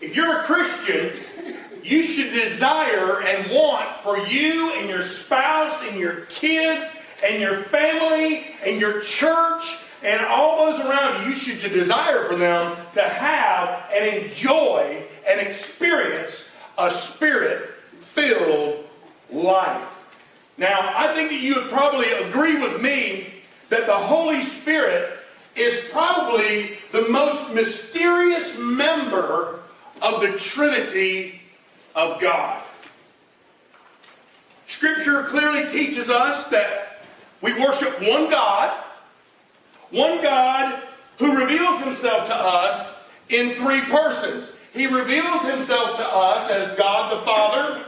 if you're a Christian, you should desire and want for you and your spouse and your kids and your family and your church and all those around you, you should desire for them to have and enjoy and experience a spirit filled life. Now, I think that you would probably agree with me that the Holy Spirit is probably the most mysterious member of the Trinity of God. Scripture clearly teaches us that we worship one God, one God who reveals himself to us in three persons. He reveals himself to us as God the Father,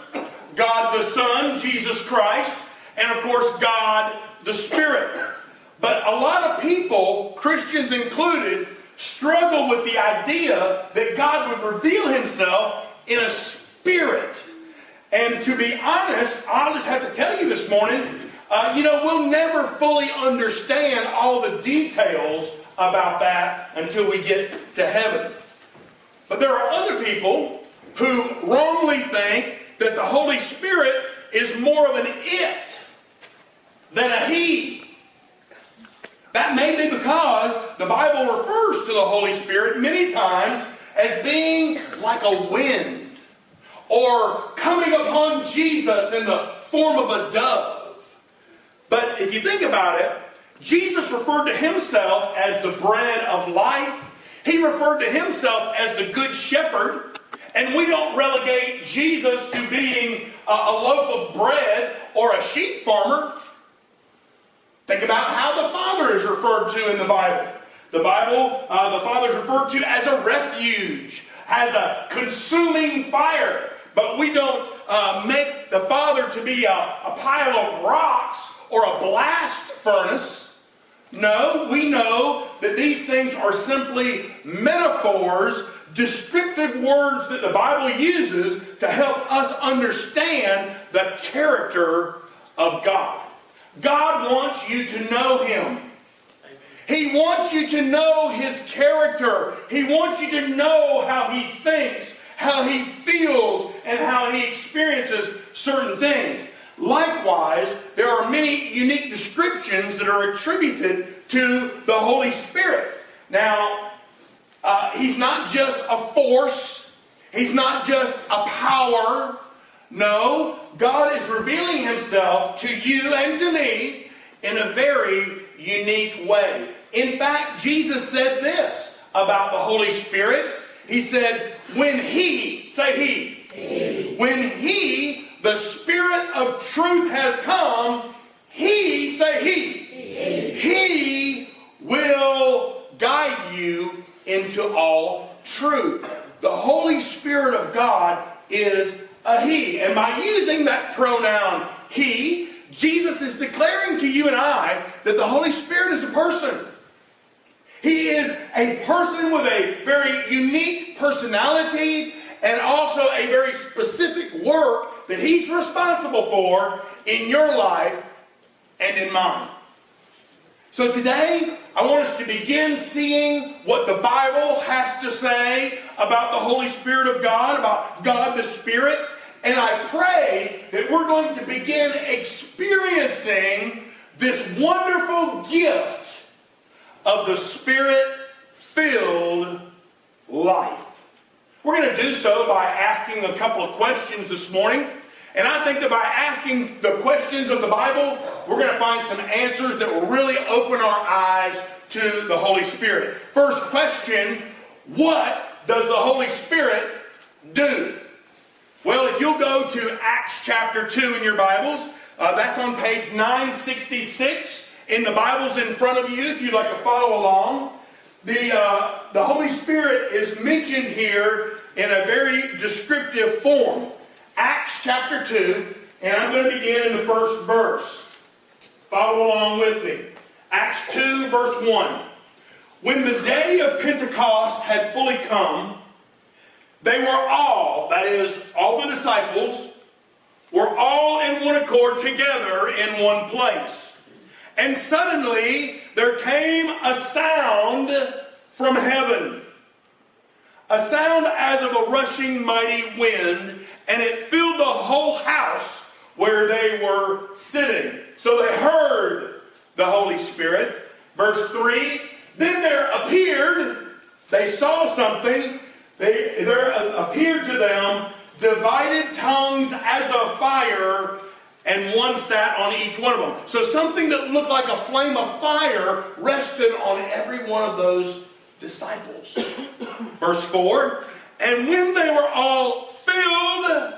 God the Son, Jesus Christ, and of course, God the Spirit. But a lot of people, Christians included, struggle with the idea that God would reveal himself in a spirit. And to be honest, I'll just have to tell you this morning, uh, you know, we'll never fully understand all the details about that until we get to heaven. But there are other people who wrongly think that the Holy Spirit is more of an it than a he. That may be because the Bible refers to the Holy Spirit many times as being like a wind or coming upon Jesus in the form of a dove. But if you think about it, Jesus referred to himself as the bread of life. He referred to himself as the good shepherd. And we don't relegate Jesus to being a, a loaf of bread or a sheep farmer. Think about how the Father is referred to in the Bible. The Bible, uh, the Father is referred to as a refuge, as a consuming fire. But we don't uh, make the Father to be a, a pile of rocks or a blast furnace. No, we know that these things are simply metaphors, descriptive words that the Bible uses to help us understand the character of God. God wants you to know Him. He wants you to know His character. He wants you to know how He thinks, how He feels, and how He experiences certain things. Likewise, there are many unique descriptions that are attributed to the Holy Spirit. Now, uh, He's not just a force, He's not just a power. No, God is revealing Himself to you and to me in a very unique way. In fact, Jesus said this about the Holy Spirit. He said, when He, say He, he. when He, the Spirit of truth has come, He, say He, He, he will guide you into all truth. The Holy Spirit of God is a he. And by using that pronoun he, Jesus is declaring to you and I that the Holy Spirit is a person. He is a person with a very unique personality and also a very specific work that he's responsible for in your life and in mine. So today, I want us to begin seeing what the Bible has to say about the Holy Spirit of God, about God the Spirit. And I pray that we're going to begin experiencing this wonderful gift of the Spirit filled life. We're going to do so by asking a couple of questions this morning. And I think that by asking the questions of the Bible, we're going to find some answers that will really open our eyes to the Holy Spirit. First question What does the Holy Spirit do? Well, if you'll go to Acts chapter 2 in your Bibles, uh, that's on page 966 in the Bibles in front of you if you'd like to follow along. The, uh, the Holy Spirit is mentioned here in a very descriptive form. Acts chapter 2, and I'm going to begin in the first verse. Follow along with me. Acts 2, verse 1. When the day of Pentecost had fully come, they were all, that is, all the disciples, were all in one accord together in one place. And suddenly there came a sound from heaven a sound as of a rushing mighty wind, and it filled the whole house where they were sitting. So they heard the Holy Spirit. Verse 3 Then there appeared, they saw something, they, there appeared to them divided tongues as of fire, and one sat on each one of them. So something that looked like a flame of fire rested on every one of those disciples. Verse 4 And when they were all filled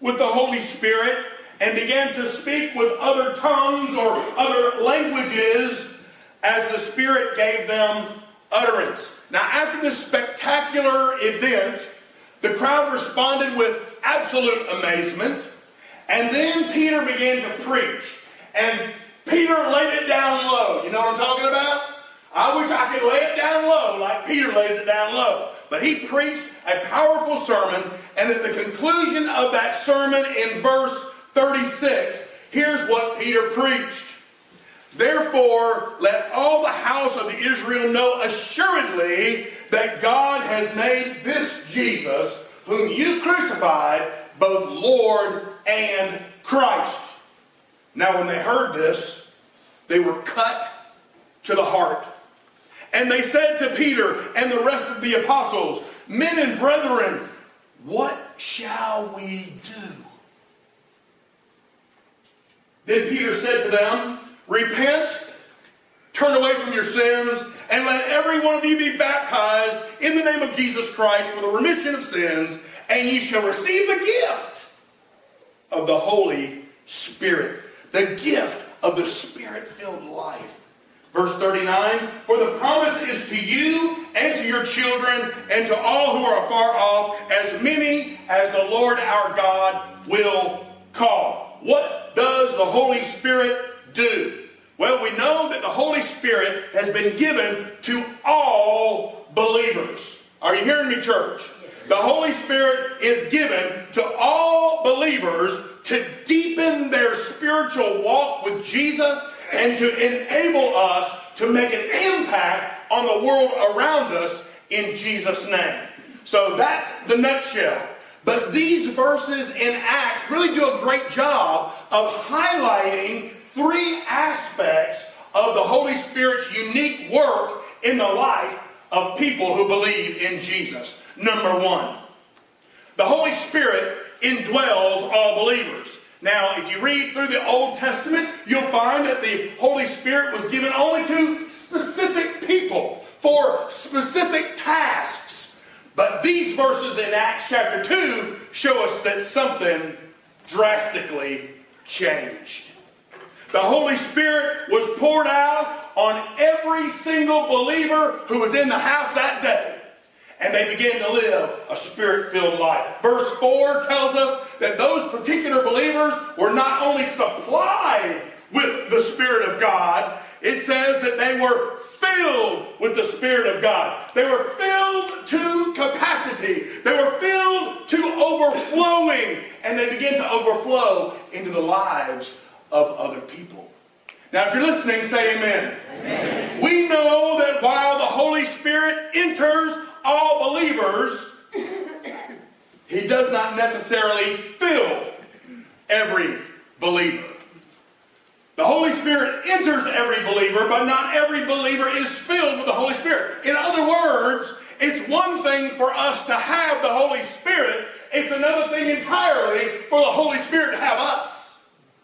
with the Holy Spirit and began to speak with other tongues or other languages as the Spirit gave them utterance. Now, after this spectacular event, the crowd responded with absolute amazement. And then Peter began to preach. And Peter laid it down low. You know what I'm talking about? I wish I could lay it down low like Peter lays it down low. But he preached a powerful sermon, and at the conclusion of that sermon in verse 36, here's what Peter preached. Therefore, let all the house of Israel know assuredly that God has made this Jesus, whom you crucified, both Lord and Christ. Now, when they heard this, they were cut to the heart. And they said to Peter and the rest of the apostles, Men and brethren, what shall we do? Then Peter said to them, Repent, turn away from your sins, and let every one of you be baptized in the name of Jesus Christ for the remission of sins, and ye shall receive the gift of the Holy Spirit. The gift of the Spirit filled life. Verse 39 For the promise is to you and to your children and to all who are afar off, as many as the Lord our God will call. What does the Holy Spirit do? Well, we know that the Holy Spirit has been given to all believers. Are you hearing me, church? The Holy Spirit is given to all believers to deepen their spiritual walk with Jesus and to enable us to make an impact on the world around us in Jesus' name. So that's the nutshell. But these verses in Acts really do a great job of highlighting three aspects of the Holy Spirit's unique work in the life of people who believe in Jesus. Number one, the Holy Spirit indwells all believers. Now, if you read through the Old Testament, you'll find that the Holy Spirit was given only to specific people for specific tasks. But these verses in Acts chapter 2 show us that something drastically changed. The Holy Spirit was poured out on every single believer who was in the house that day and they began to live a spirit filled life. Verse 4 tells us that those particular believers were not only supplied with the Spirit of God, it says that they were filled with the Spirit of God. They were filled to capacity, they were filled to overflowing, and they began to overflow into the lives of other people. Now, if you're listening, say amen. amen. We know that while the Holy Spirit enters all believers, he does not necessarily fill every believer. The Holy Spirit enters every believer, but not every believer is filled with the Holy Spirit. In other words, it's one thing for us to have the Holy Spirit, it's another thing entirely for the Holy Spirit to have us.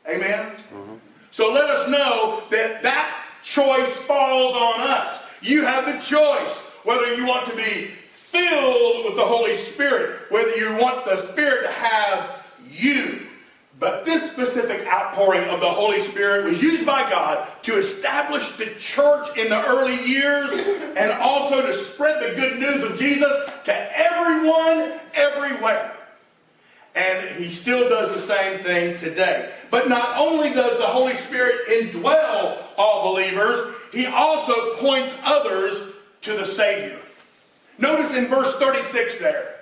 Amen? Mm-hmm. So let us know that that choice falls on us. You have the choice whether you want to be filled with the Holy Spirit, whether you want the Spirit to have you. But this specific outpouring of the Holy Spirit was used by God to establish the church in the early years and also to spread the good news of Jesus to everyone, everywhere. And he still does the same thing today. But not only does the Holy Spirit indwell all believers, he also points others to the Savior. Notice in verse 36 there,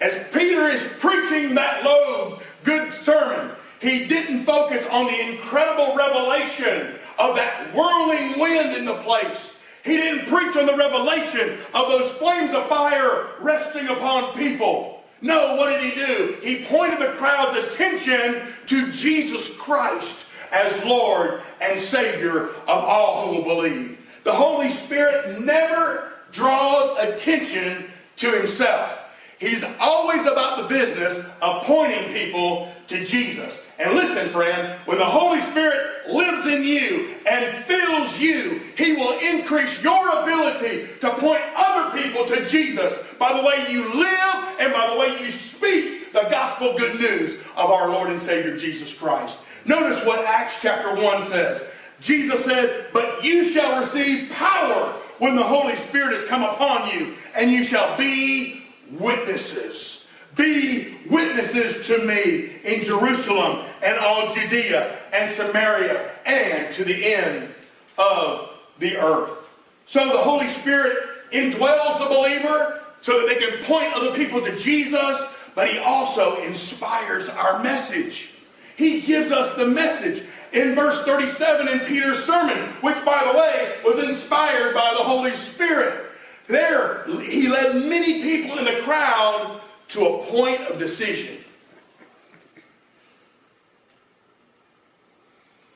as Peter is preaching that low, good sermon, he didn't focus on the incredible revelation of that whirling wind in the place. He didn't preach on the revelation of those flames of fire resting upon people. No, what did he do? He pointed the crowd's attention to Jesus Christ as Lord and Savior of all who will believe. The Holy Spirit never draws attention to himself. He's always about the business of pointing people to Jesus. And listen, friend, when the Holy Spirit lives in you and fills you, He will increase your ability to point other people to Jesus by the way you live and by the way you speak the gospel good news of our Lord and Savior Jesus Christ. Notice what Acts chapter 1 says. Jesus said, But you shall receive power when the Holy Spirit has come upon you, and you shall be witnesses. Be witnesses to me in Jerusalem and all Judea and Samaria and to the end of the earth. So the Holy Spirit indwells the believer so that they can point other people to Jesus, but he also inspires our message. He gives us the message in verse 37 in Peter's sermon, which, by the way, was inspired by the Holy Spirit. There, he led many people in the crowd to a point of decision.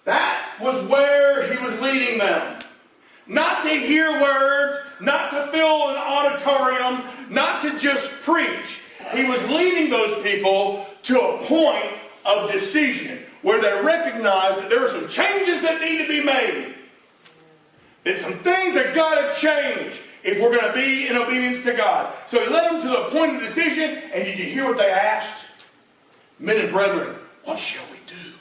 That was where he was leading them. Not to hear words, not to fill an auditorium, not to just preach. He was leading those people to a point of decision where they recognize that there are some changes that need to be made. There's some things that got to change if we're going to be in obedience to God. So he led them to the point of decision, and did you hear what they asked? Men and brethren, what shall we do?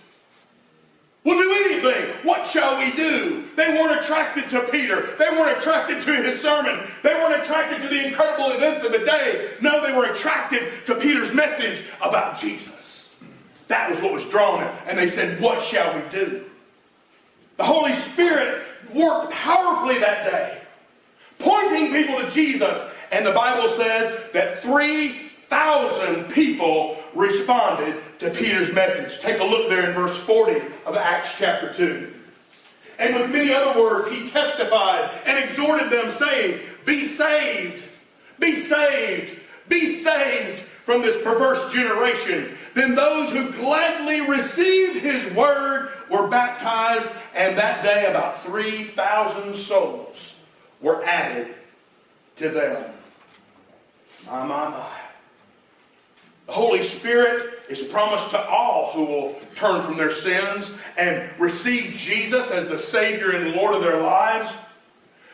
We'll do anything. What shall we do? They weren't attracted to Peter. They weren't attracted to his sermon. They weren't attracted to the incredible events of the day. No, they were attracted to Peter's message about Jesus. That was what was drawing them. And they said, What shall we do? The Holy Spirit worked powerfully that day pointing people to Jesus. And the Bible says that 3,000 people responded to Peter's message. Take a look there in verse 40 of Acts chapter 2. And with many other words, he testified and exhorted them, saying, Be saved, be saved, be saved from this perverse generation. Then those who gladly received his word were baptized, and that day about 3,000 souls were added to them. My, my, my. The Holy Spirit is promised to all who will turn from their sins and receive Jesus as the Savior and Lord of their lives.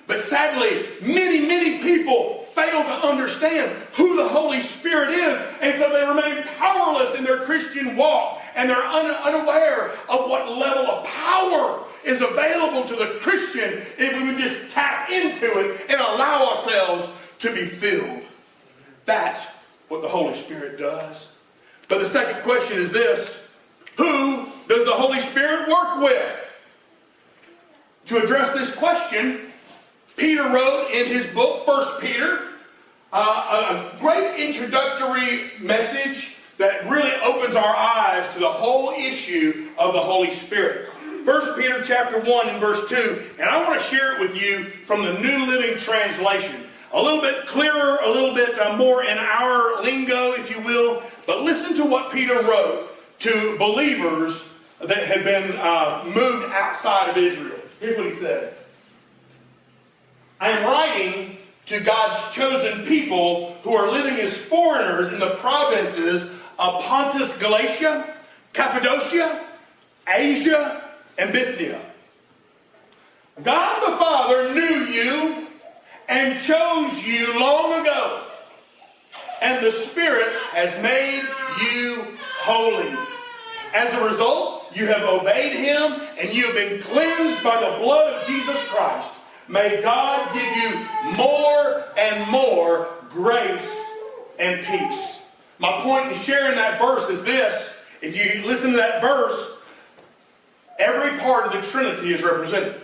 But sadly, many, many people fail to understand who the Holy Spirit is, and so they remain powerless in their Christian walk, and they're un- unaware of what level of power is available to the Christian if we would just tap into it and allow ourselves to be filled. That's what the Holy Spirit does. But the second question is this Who does the Holy Spirit work with? To address this question, Peter wrote in his book, First Peter, uh, a great introductory message that really opens our eyes to the whole issue of the Holy Spirit. First Peter chapter 1 and verse 2, and I want to share it with you from the New Living Translation. A little bit clearer, a little bit uh, more in our lingo, if you will. But listen to what Peter wrote to believers that had been uh, moved outside of Israel. Here's what he said. I am writing to God's chosen people who are living as foreigners in the provinces of Pontus, Galatia, Cappadocia, Asia, and Bithynia. God the Father knew you and chose you long ago, and the Spirit has made you holy. As a result, you have obeyed Him and you have been cleansed by the blood of Jesus Christ. May God give you more and more grace and peace. My point in sharing that verse is this. If you listen to that verse, every part of the Trinity is represented.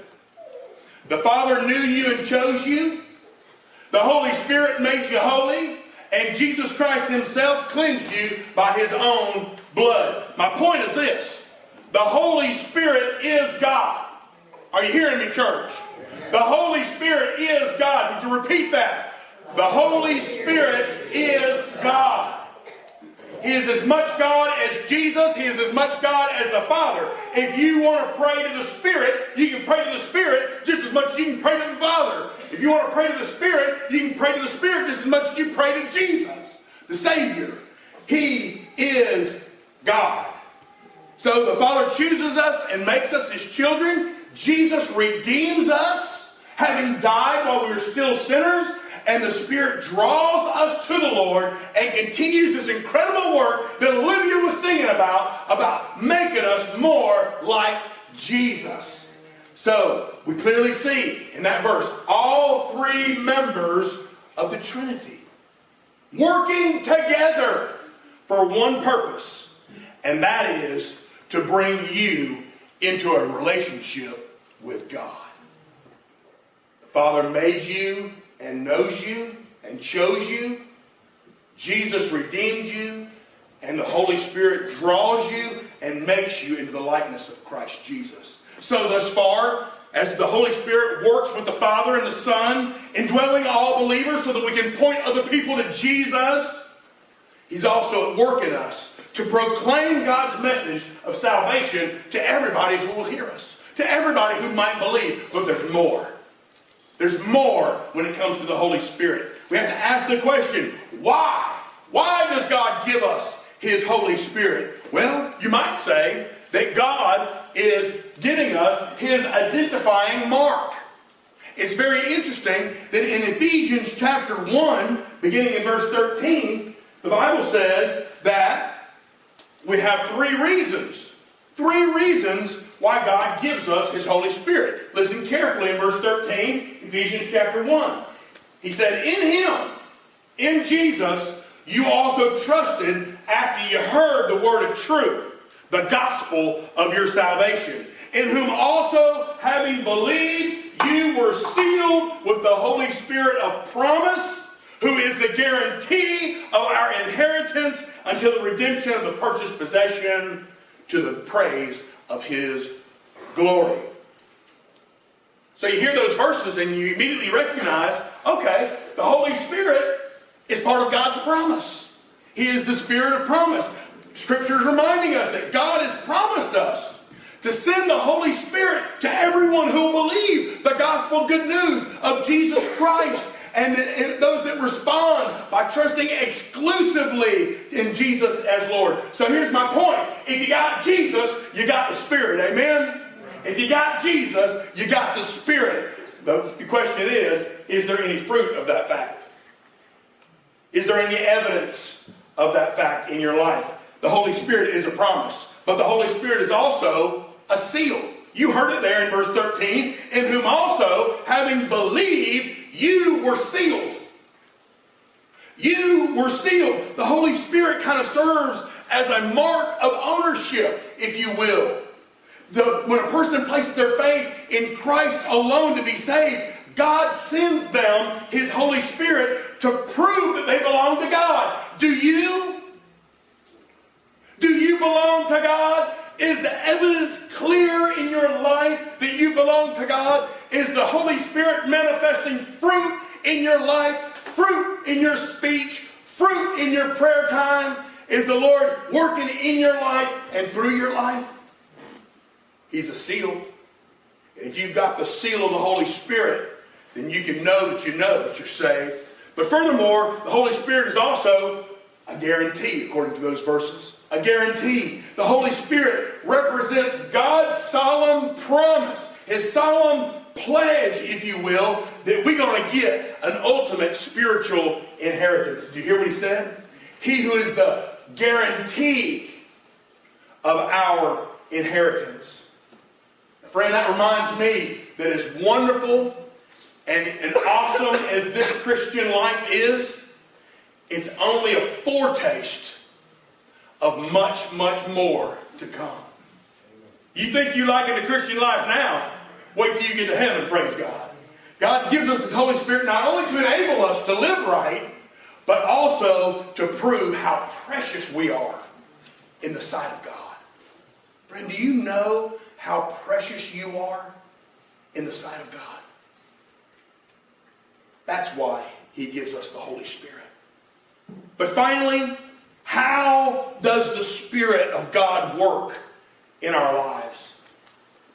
The Father knew you and chose you. The Holy Spirit made you holy. And Jesus Christ himself cleansed you by his own blood. My point is this. The Holy Spirit is God. Are you hearing me, church? The Holy Spirit is God. Did you repeat that? The Holy Spirit is God. He is as much God as Jesus. He is as much God as the Father. If you want to pray to the Spirit, you can pray to the Spirit just as much as you can pray to the Father. If you want to pray to the Spirit, you can pray to the Spirit just as much as you pray to Jesus, the Savior. He is God. So the Father chooses us and makes us his children. Jesus redeems us, having died while we were still sinners and the Spirit draws us to the Lord and continues this incredible work that Olivia was singing about, about making us more like Jesus. So we clearly see in that verse all three members of the Trinity working together for one purpose, and that is to bring you into a relationship with God. The Father made you and knows you and chose you. Jesus redeemed you, and the Holy Spirit draws you and makes you into the likeness of Christ Jesus. So, thus far, as the Holy Spirit works with the Father and the Son, indwelling all believers so that we can point other people to Jesus, He's also at work in us to proclaim God's message of salvation to everybody who will hear us, to everybody who might believe. But there's more. There's more when it comes to the Holy Spirit. We have to ask the question, why? Why does God give us His Holy Spirit? Well, you might say that God is giving us His identifying mark. It's very interesting that in Ephesians chapter 1, beginning in verse 13, the Bible says that we have three reasons. Three reasons why God gives us His Holy Spirit. Listen carefully in verse 13, Ephesians chapter 1. He said, In Him, in Jesus, you also trusted after you heard the word of truth, the gospel of your salvation, in whom also, having believed, you were sealed with the Holy Spirit of promise, who is the guarantee of our inheritance until the redemption of the purchased possession to the praise of his glory. So you hear those verses and you immediately recognize, okay, the Holy Spirit is part of God's promise. He is the Spirit of promise. Scripture is reminding us that God has promised us to send the Holy Spirit to everyone who will believe the gospel good news of Jesus Christ and those that respond by trusting exclusively in Jesus as Lord. So here's my point. If you got Jesus, you got the Spirit. Amen? If you got Jesus, you got the Spirit. The, the question is, is there any fruit of that fact? Is there any evidence of that fact in your life? The Holy Spirit is a promise, but the Holy Spirit is also a seal. You heard it there in verse 13, in whom also, having believed, you were sealed. You were sealed. The Holy Spirit kind of serves as a mark of ownership, if you will. The, when a person places their faith in Christ alone to be saved, God sends them His Holy Spirit to prove that they belong to God. Do you? Do you belong to God? Is the evidence clear in your life that you belong to God? Is the Holy Spirit manifesting fruit in your life, in your speech, fruit in your prayer time? Is the Lord working in your life and through your life? He's a seal. if you've got the seal of the Holy Spirit, then you can know that you know that you're saved. But furthermore, the Holy Spirit is also a guarantee, according to those verses. A guarantee. The Holy Spirit represents God's solemn promise, his solemn pledge, if you will, that we're going to get an ultimate spiritual inheritance. Do you hear what he said? He who is the guarantee of our inheritance. Friend, that reminds me that as wonderful and, and awesome as this Christian life is, it's only a foretaste of much, much more to come. You think you like in the Christian life now, wait till you get to heaven, praise God. God gives us His Holy Spirit not only to enable us to live right, but also to prove how precious we are in the sight of God. Friend, do you know how precious you are in the sight of God. That's why he gives us the Holy Spirit. But finally, how does the Spirit of God work in our lives?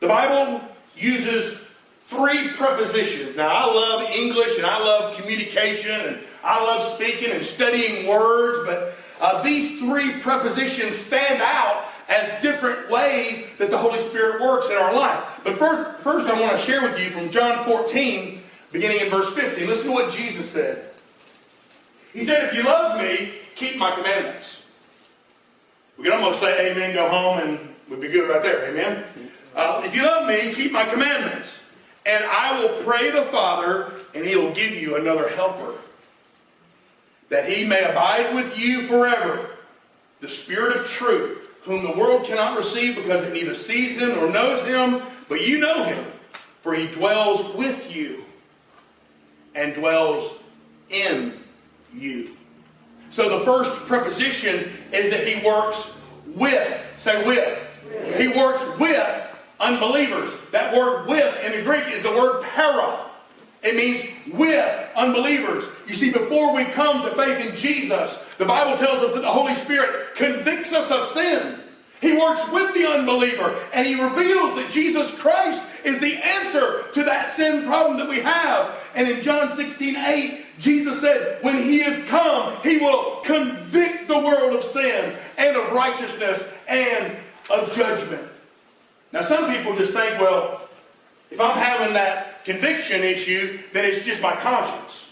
The Bible uses three prepositions. Now, I love English and I love communication and I love speaking and studying words, but uh, these three prepositions stand out as different ways that the Holy Spirit works in our life. But first, first I want to share with you from John 14, beginning in verse 15. Listen to what Jesus said. He said, If you love me, keep my commandments. We can almost say amen, go home, and we'd be good right there. Amen. Uh, if you love me, keep my commandments. And I will pray the Father, and he will give you another helper, that he may abide with you forever. The Spirit of truth, whom the world cannot receive because it neither sees him nor knows him, but you know him, for he dwells with you and dwells in you. So the first preposition is that he works with. Say with. He works with unbelievers. That word with in the Greek is the word para. It means with unbelievers. You see, before we come to faith in Jesus, the Bible tells us that the Holy Spirit convicts us of sin. He works with the unbeliever and he reveals that Jesus Christ is the answer to that sin problem that we have. And in John 16, 8, Jesus said, when he is come, he will convict the world of sin and of righteousness and of judgment. Now, some people just think, well, if I'm having that conviction issue, then it's just my conscience.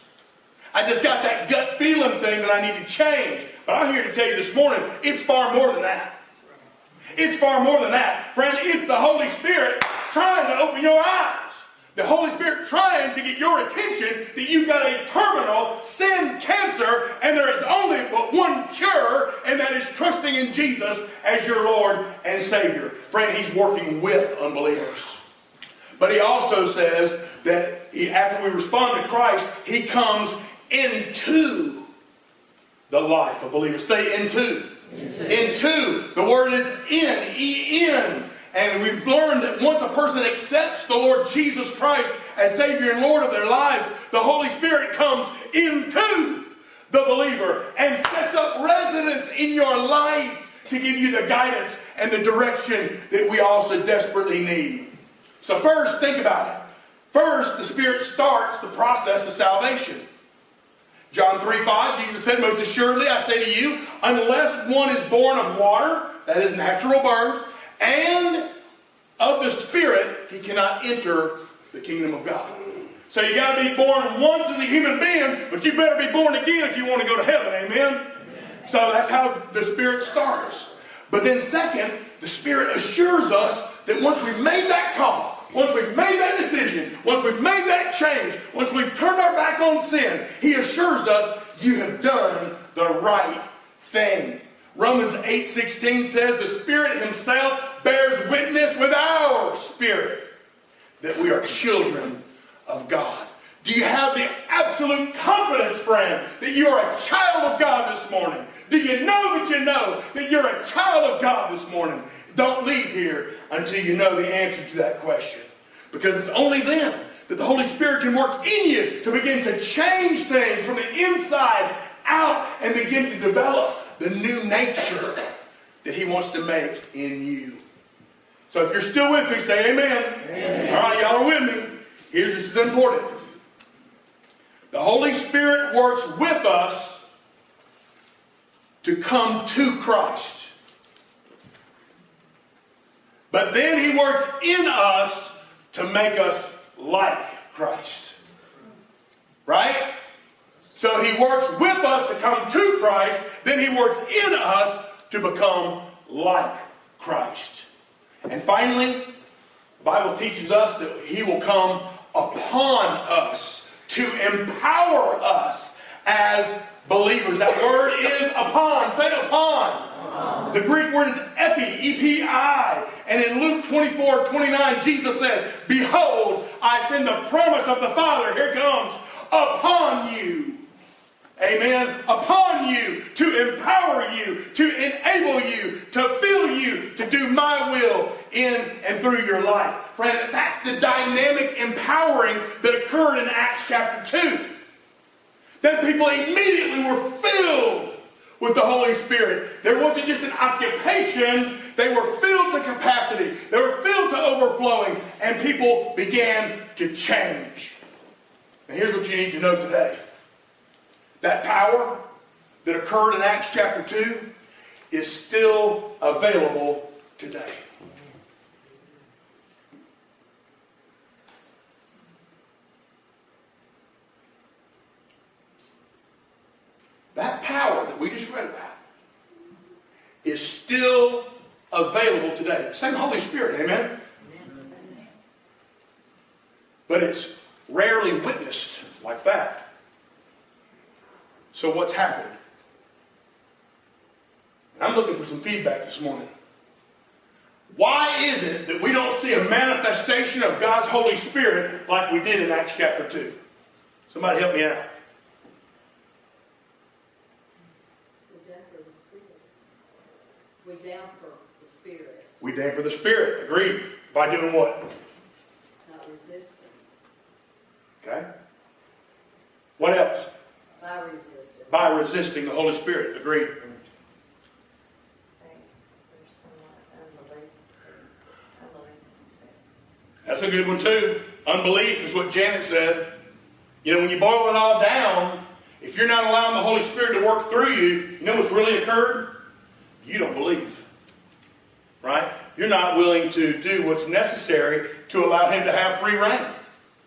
I just got that gut feeling thing that I need to change. But I'm here to tell you this morning, it's far more than that. It's far more than that. Friend, it's the Holy Spirit trying to open your eyes. The Holy Spirit trying to get your attention that you've got a terminal sin cancer and there is only but one cure, and that is trusting in Jesus as your Lord and Savior. Friend, He's working with unbelievers. But He also says that after we respond to Christ, He comes into the life of believers. Say into. Into. The word is in. E-N. And we've learned that once a person accepts the Lord Jesus Christ as Savior and Lord of their lives, the Holy Spirit comes into the believer and sets up residence in your life to give you the guidance and the direction that we also desperately need. So, first, think about it. First, the Spirit starts the process of salvation. John 3 5, Jesus said, Most assuredly, I say to you, unless one is born of water, that is natural birth, and of the Spirit, he cannot enter the kingdom of God. So you got to be born once as a human being, but you better be born again if you want to go to heaven. Amen? Amen? So that's how the Spirit starts. But then, second, the Spirit assures us that once we've made that call, once we've made that decision, once we've made that change, once we've turned our back on sin, He assures us you have done the right thing. Romans 8:16 says the Spirit Himself bears witness with our spirit that we are children of God. Do you have the absolute confidence, friend, that you are a child of God this morning? Do you know that you know that you're a child of God this morning? Don't leave here until you know the answer to that question. Because it's only then that the Holy Spirit can work in you to begin to change things from the inside out and begin to develop the new nature that He wants to make in you. So if you're still with me, say amen. amen. All right, y'all are with me. Here's this is important. The Holy Spirit works with us to come to Christ. But then he works in us to make us like Christ. Right? So he works with us to come to Christ, then he works in us to become like Christ. And finally, the Bible teaches us that he will come upon us to empower us as believers. That word is upon. Say upon. upon. The Greek word is epi, E-P-I. And in Luke 24, 29, Jesus said, Behold, I send the promise of the Father, here comes, upon you. Amen. Upon you to empower you, to enable you, to fill you to do my will in and through your life. Friend, that's the dynamic empowering that occurred in Acts chapter 2. Then people immediately were filled with the Holy Spirit. There wasn't just an occupation, they were filled to capacity, they were filled to overflowing, and people began to change. And here's what you need to know today that power that occurred in Acts chapter 2 is still available today. That power that we just read about is still available today. Same Holy Spirit, amen? But it's rarely witnessed like that. So what's happened? I'm looking for some feedback this morning. Why is it that we don't see a manifestation of God's Holy Spirit like we did in Acts chapter 2? Somebody help me out. We damper the spirit, We damper the Spirit. We damper the Spirit, agreed. By doing what? not resisting, Okay? What else? by resisting. By resisting the Holy Spirit. Agreed. That's a good one too. Unbelief is what Janet said. You know, when you boil it all down, if you're not allowing the Holy Spirit to work through you, you know what's really occurred? You don't believe. Right? You're not willing to do what's necessary to allow Him to have free rein.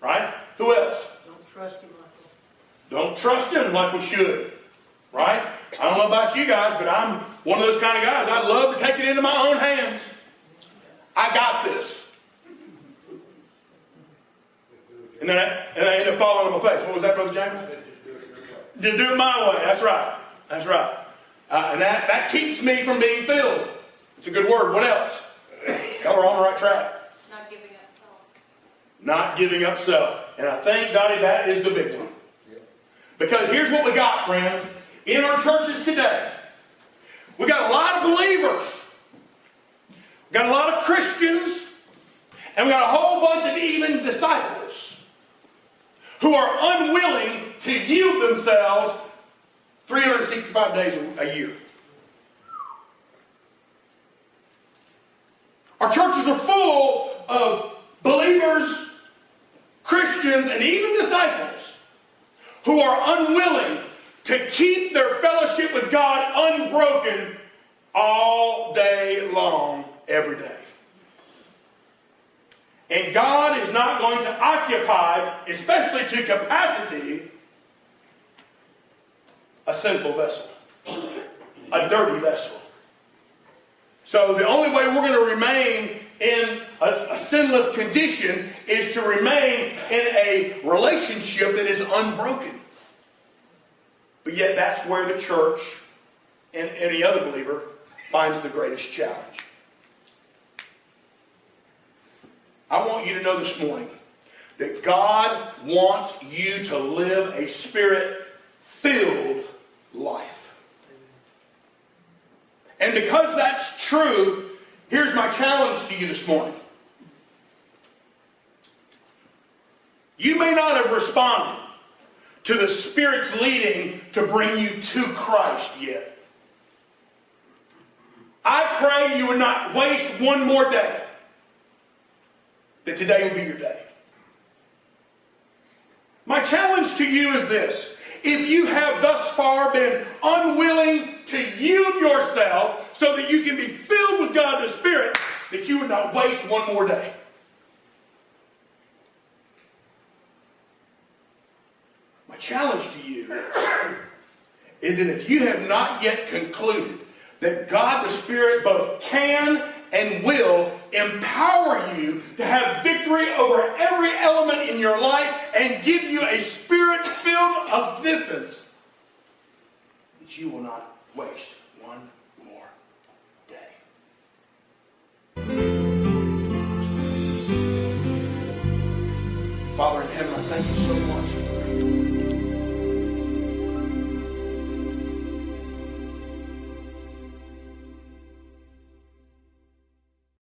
Right? Who else? Don't trust him. Don't trust Him like we should. Right? I don't know about you guys, but I'm one of those kind of guys. I love to take it into my own hands. I got this. And then I, and I end up falling on my face. What was that, Brother James? To do it my way. That's right. That's right. Uh, and that, that keeps me from being filled. It's a good word. What else? Y'all are on the right track. Not giving up self. Not giving up self. And I think, Dottie, that is the big one. Because here's what we got, friends. In our churches today, we got a lot of believers. We got a lot of Christians. And we got a whole bunch of even disciples who are unwilling to yield themselves 365 days a year. Our churches are full of believers, Christians, and even disciples who are unwilling to keep their fellowship with God unbroken all day long, every day. And God is not going to occupy, especially to capacity, a sinful vessel, a dirty vessel. So the only way we're going to remain in a, a, sinless condition is to remain in a relationship that is unbroken. But yet that's where the church and any other believer finds the greatest challenge. I want you to know this morning that God wants you to live a spirit filled life. And because that's true, here's my challenge to you this morning. You may not have responded to the Spirit's leading to bring you to Christ yet. I pray you would not waste one more day, that today will be your day. My challenge to you is this. If you have thus far been unwilling to yield yourself so that you can be filled with God the Spirit, that you would not waste one more day. My challenge to you is that if you have not yet concluded that God the Spirit both can and will empower you to have victory over every element in your life and give you a spirit filled existence, that you will not waste